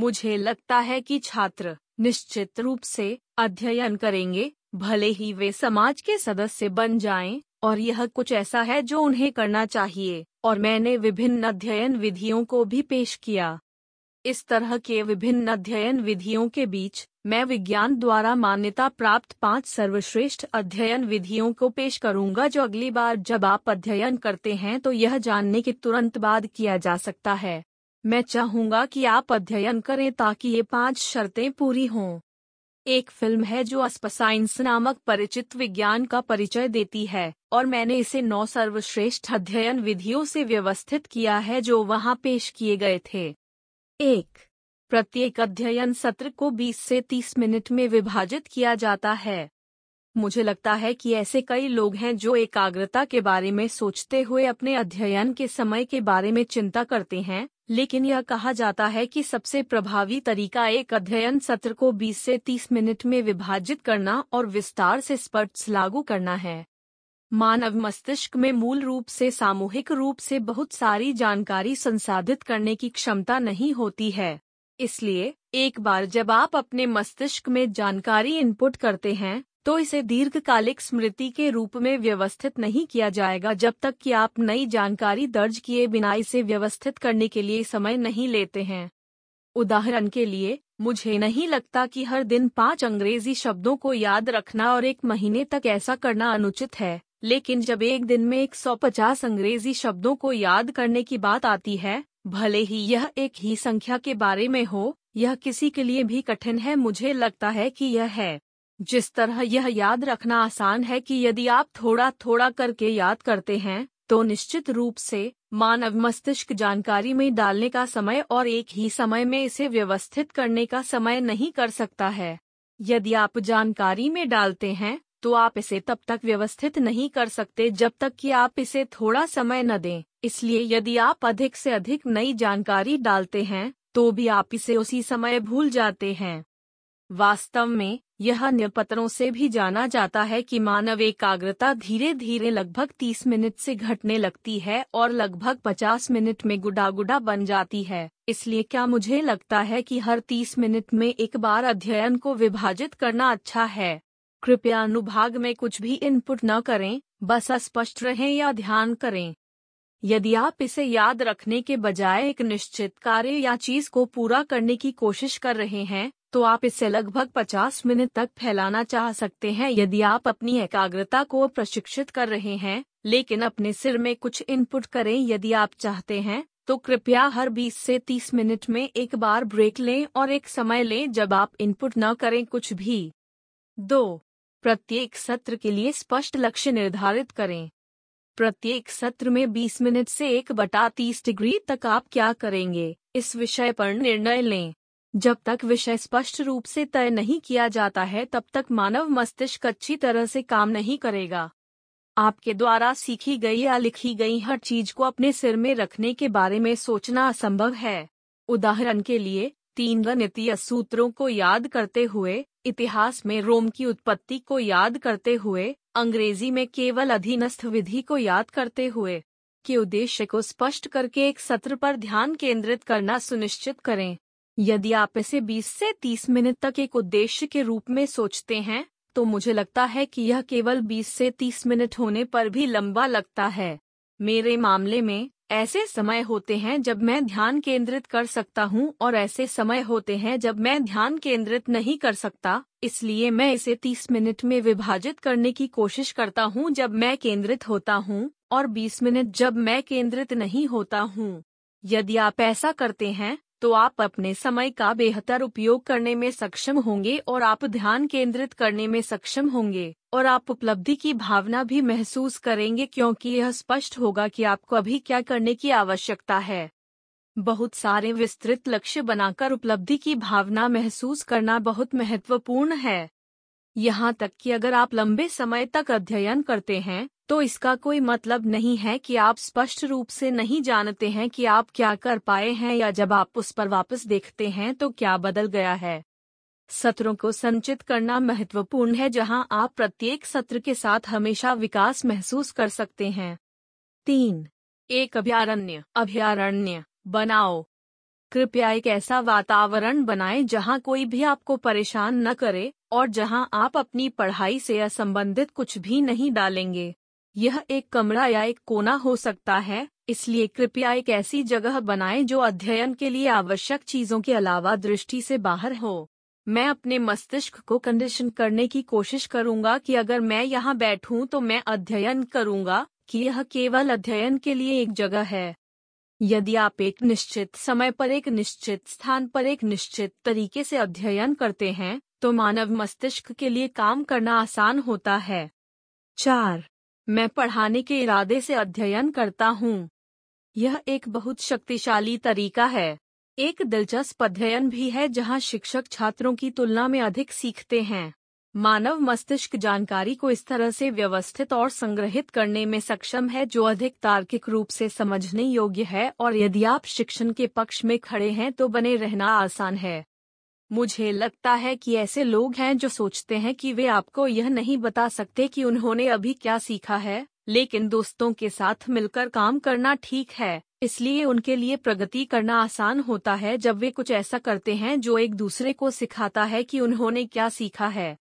मुझे लगता है कि छात्र निश्चित रूप से अध्ययन करेंगे भले ही वे समाज के सदस्य बन जाएँ, और यह कुछ ऐसा है जो उन्हें करना चाहिए और मैंने विभिन्न अध्ययन विधियों को भी पेश किया। इस तरह के विभिन्न अध्ययन विधियों के बीच मैं विज्ञान द्वारा मान्यता प्राप्त पाँच सर्वश्रेष्ठ अध्ययन विधियों को पेश करूँगा जो अगली बार जब आप अध्ययन करते हैं तो यह जानने के तुरंत बाद किया जा सकता है। मैं चाहूँगा कि आप अध्ययन करें ताकि ये पाँच शर्तें पूरी हों। एक फ़िल्म है जो अस्पसाइंस नामक परिचित विज्ञान का परिचय देती है, और मैंने इसे नौ सर्वश्रेष्ठ अध्ययन विधियों से व्यवस्थित किया है जो वहाँ पेश किए गए थे। एक, प्रत्येक अध्ययन सत्र को 20 से 30 मिनट में विभाजित किया जाता है। मुझे लगता है कि ऐसे कई लोग हैं जो एकाग्रता के बारे में सोचते हुए अपने अध्ययन के समय के बारे में चिंता करते हैं लेकिन यह कहा जाता है कि सबसे प्रभावी तरीका एक अध्ययन सत्र को 20 से 30 मिनट में विभाजित करना और विस्तार से स्पर्ट्स लागू करना है। मानव मस्तिष्क में मूल रूप से सामूहिक रूप से बहुत सारी जानकारी संसाधित करने की क्षमता नहीं होती है। इसलिए, एक बार जब आप अपने मस्तिष्क में जानकारी इनपुट करते हैं तो इसे दीर्घकालिक स्मृति के रूप में व्यवस्थित नहीं किया जाएगा जब तक कि आप नई जानकारी दर्ज किए बिना इसे व्यवस्थित करने के लिए समय नहीं लेते हैं। उदाहरण के लिए, मुझे नहीं लगता कि हर दिन पाँच अंग्रेज़ी शब्दों को याद रखना और एक महीने तक ऐसा करना अनुचित है, लेकिन जब एक दिन में 150 अंग्रेज़ी शब्दों को याद करने की बात आती है, भले ही यह एक ही संख्या के बारे में हो, यह किसी के लिए भी कठिन है, मुझे लगता है कि यह है। जिस तरह यह याद रखना आसान है कि यदि आप थोड़ा थोड़ा करके याद करते हैं तो निश्चित रूप से मानव मस्तिष्क जानकारी में डालने का समय और एक ही समय में इसे व्यवस्थित करने का समय नहीं कर सकता है। यदि आप जानकारी में डालते हैं तो आप इसे तब तक व्यवस्थित नहीं कर सकते जब तक कि आप इसे थोड़ा समय न दें। इसलिए यदि आप अधिक से अधिक नई जानकारी डालते हैं तो भी आप इसे उसी समय भूल जाते हैं। वास्तव में, यह अन्य से भी जाना जाता है कि मानव एकाग्रता धीरे धीरे लगभग 30 मिनट से घटने लगती है और लगभग 50 मिनट में गुडा गुडा बन जाती है। इसलिए क्या मुझे लगता है कि हर 30 मिनट में एक बार अध्ययन को विभाजित करना अच्छा है? कृपया अनुभाग में कुछ भी इनपुट न करें, बस स्पष्ट रहें या ध्यान करें। यदि आप इसे याद रखने के बजाय एक निश्चित कार्य या चीज़ को पूरा करने की कोशिश कर रहे हैं तो आप इसे लगभग 50 मिनट तक फैलाना चाह सकते हैं। यदि आप अपनी एकाग्रता को प्रशिक्षित कर रहे हैं, लेकिन अपने सिर में कुछ इनपुट करें, यदि आप चाहते हैं तो कृपया हर 20 से 30 मिनट में एक बार ब्रेक लें और एक समय लें जब आप इनपुट न करें कुछ भी। दो, प्रत्येक सत्र के लिए स्पष्ट लक्ष्य निर्धारित करें। प्रत्येक सत्र में 20 मिनट से एक बटा तीस डिग्री तक आप क्या करेंगे? इस विषय पर निर्णय लें। जब तक विषय स्पष्ट रूप से तय नहीं किया जाता है, तब तक मानव मस्तिष्क अच्छी तरह से काम नहीं करेगा। आपके द्वारा सीखी गई या लिखी गई हर चीज़ को अपने सिर में रखने के बारे में सोचना असंभव है। उदाहरण के लिए, तीन गणितीय सूत्रों को याद करते हुए, इतिहास में रोम की उत्पत्ति को याद करते हुए, अंग्रेज़ी में केवल अधीनस्थ विधि को याद करते हुए, के उद्देश्य को स्पष्ट करके एक सत्र पर ध्यान केंद्रित करना सुनिश्चित करें। यदि आप इसे 20 से 30 मिनट तक एक उद्देश्य के रूप में सोचते हैं तो मुझे लगता है कि यह केवल 20 से 30 मिनट होने पर भी लंबा लगता है मेरे मामले में, ऐसे समय होते हैं जब मैं ध्यान केंद्रित कर सकता हूँ और ऐसे समय होते हैं जब मैं ध्यान केंद्रित नहीं कर सकता, इसलिए मैं इसे 30 मिनट में विभाजित करने की कोशिश करता हूँ जब मैं केंद्रित होता हूँ, और 20 मिनट जब मैं केंद्रित नहीं होता हूँ। यदि आप ऐसा करते हैं तो आप अपने समय का बेहतर उपयोग करने में सक्षम होंगे और आप ध्यान केंद्रित करने में सक्षम होंगे और आप उपलब्धि की भावना भी महसूस करेंगे क्योंकि यह स्पष्ट होगा कि आपको अभी क्या करने की आवश्यकता है। बहुत सारे विस्तृत लक्ष्य बनाकर उपलब्धि की भावना महसूस करना बहुत महत्वपूर्ण है। यहाँ तक कि अगर आप लंबे समय तक अध्ययन करते हैं तो इसका कोई मतलब नहीं है कि आप स्पष्ट रूप से नहीं जानते हैं कि आप क्या कर पाए हैं या जब आप उस पर वापस देखते हैं तो क्या बदल गया है। सत्रों को संचित करना महत्वपूर्ण है जहाँ आप प्रत्येक सत्र के साथ हमेशा विकास महसूस कर सकते हैं। तीन, एक अभ्यारण्य अभ्यारण्य, बनाओ। कृपया एक ऐसा वातावरण बनाएँ जहाँ कोई भी आपको परेशान न करे और जहाँ आप अपनी पढ़ाई से असंबंधित कुछ भी नहीं डालेंगे। यह एक कमरा या एक कोना हो सकता है, इसलिए कृपया एक ऐसी जगह बनाएँ जो अध्ययन के लिए आवश्यक चीज़ों के अलावा दृष्टि से बाहर हो। मैं अपने मस्तिष्क को कंडीशन करने की कोशिश करूँगा कि अगर मैं यहाँ बैठूं तो मैं अध्ययन करूँगा कि यह केवल अध्ययन के लिए एक जगह है। यदि आप एक निश्चित समय पर एक निश्चित स्थान पर एक निश्चित तरीके से अध्ययन करते हैं तो मानव मस्तिष्क के लिए काम करना आसान होता है। चार मैं पढ़ाने के इरादे से अध्ययन करता हूँ। यह एक बहुत शक्तिशाली तरीका है। एक दिलचस्प अध्ययन भी है जहाँ शिक्षक छात्रों की तुलना में अधिक सीखते हैं। मानव मस्तिष्क जानकारी को इस तरह से व्यवस्थित और संग्रहित करने में सक्षम है जो अधिक तार्किक रूप से समझने योग्य है और यदि आप शिक्षण के पक्ष में खड़े हैं तो बने रहना आसान है। मुझे लगता है कि ऐसे लोग हैं जो सोचते हैं कि वे आपको यह नहीं बता सकते कि उन्होंने अभी क्या सीखा है, लेकिन दोस्तों के साथ मिलकर काम करना ठीक है, इसलिए उनके लिए प्रगति करना आसान होता है जब वे कुछ ऐसा करते हैं जो एक दूसरे को सिखाता है कि उन्होंने क्या सीखा है।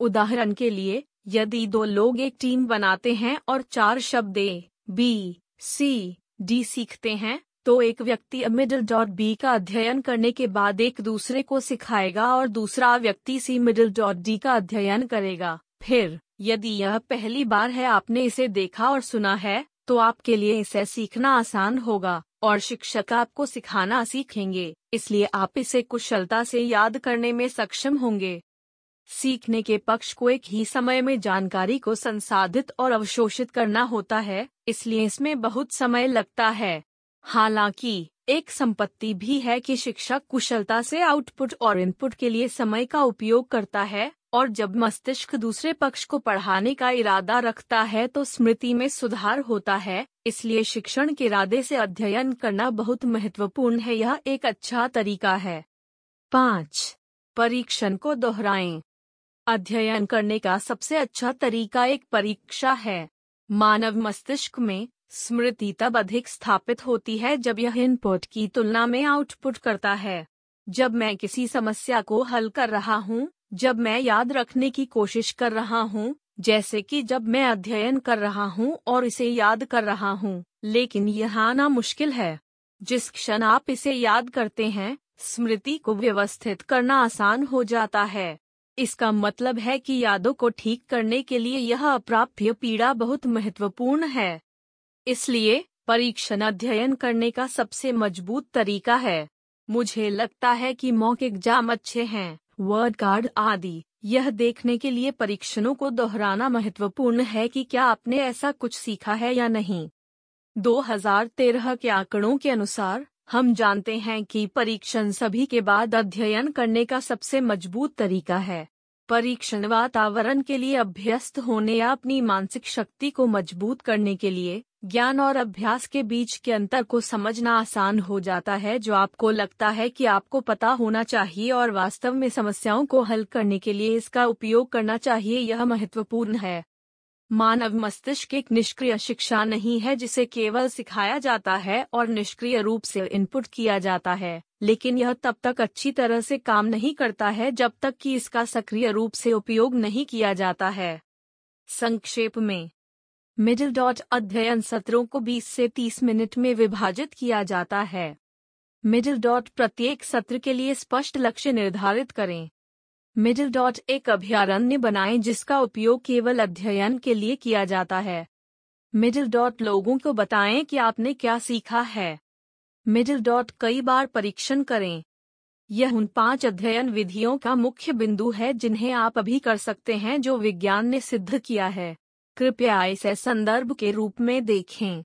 उदाहरण के लिए, यदि दो लोग एक टीम बनाते हैं और चार शब्द ए बी सी डी सीखते हैं तो एक व्यक्ति मिडिल डॉट बी का अध्ययन करने के बाद एक दूसरे को सिखाएगा और दूसरा व्यक्ति सी मिडिल डॉट डी का अध्ययन करेगा। फिर, यदि यह पहली बार है, आपने इसे देखा और सुना है तो आपके लिए इसे सीखना आसान होगा, और शिक्षक आपको सिखाना सीखेंगे, इसलिए आप इसे कुशलता से याद करने में सक्षम होंगे। सीखने के पक्ष को एक ही समय में जानकारी को संसाधित और अवशोषित करना होता है, इसलिए इसमें बहुत समय लगता है। हालाँकि, एक संपत्ति भी है कि शिक्षक कुशलता से आउटपुट और इनपुट के लिए समय का उपयोग करता है, और जब मस्तिष्क दूसरे पक्ष को पढ़ाने का इरादा रखता है तो स्मृति में सुधार होता है, इसलिए शिक्षण के इरादे से अध्ययन करना बहुत महत्वपूर्ण है। यह एक अच्छा तरीका है। पाँच, परीक्षण को दोहराएँ। अध्ययन करने का सबसे अच्छा तरीका एक परीक्षा है। मानव मस्तिष्क में स्मृति तब अधिक स्थापित होती है जब यह इनपुट की तुलना में आउटपुट करता है। जब मैं किसी समस्या को हल कर रहा हूँ, जब मैं याद रखने की कोशिश कर रहा हूँ, जैसे कि जब मैं अध्ययन कर रहा हूँ और इसे याद कर रहा हूँ, लेकिन यह आना मुश्किल है। जिस क्षण आप इसे याद करते हैं, स्मृति को व्यवस्थित करना आसान हो जाता है। इसका मतलब है कि यादों को ठीक करने के लिए यह अप्राप्य पीड़ा बहुत महत्वपूर्ण है। इसलिए परीक्षण अध्ययन करने का सबसे मज़बूत तरीका है। मुझे लगता है कि मौखिक जाम अच्छे हैं। वर्ड कार्ड आदि। यह देखने के लिए परीक्षणों को दोहराना महत्वपूर्ण है कि क्या आपने ऐसा कुछ सीखा है या नहीं। 2013 के आंकड़ों के अनुसार, हम जानते हैं कि परीक्षण सभी के बाद अध्ययन करने का सबसे मज़बूत तरीका है। परीक्षण वातावरण के लिए अभ्यस्त होने या अपनी मानसिक शक्ति को मज़बूत करने के लिए ज्ञान और अभ्यास के बीच के अंतर को समझना आसान हो जाता है, जो आपको लगता है कि आपको पता होना चाहिए और वास्तव में समस्याओं को हल करने के लिए इसका उपयोग करना चाहिए। यह महत्वपूर्ण है। मानव मस्तिष्क एक निष्क्रिय शिक्षा नहीं है, जिसे केवल सिखाया जाता है और निष्क्रिय रूप से इनपुट किया जाता है, लेकिन यह तब तक अच्छी तरह से काम नहीं करता है जब तक कि इसका सक्रिय रूप से उपयोग नहीं किया जाता है। संक्षेप में मिडिल डॉट अध्ययन सत्रों को 20 से 30 मिनट में विभाजित किया जाता है। मिडिल डॉट प्रत्येक सत्र के लिए स्पष्ट लक्ष्य निर्धारित करें। मिडिल डॉट एक अभ्यारण्य बनाएँ जिसका उपयोग केवल अध्ययन के लिए किया जाता है। मिडिल डॉट लोगों को बताएँ कि आपने क्या सीखा है। मिडिल डॉट कई बार परीक्षण करें। यह उन पाँच अध्ययन विधियों का मुख्य बिंदु है जिन्हें आप अभी कर सकते हैं जो विज्ञान ने सिद्ध किया है। कृपया इसे संदर्भ के रूप में देखें।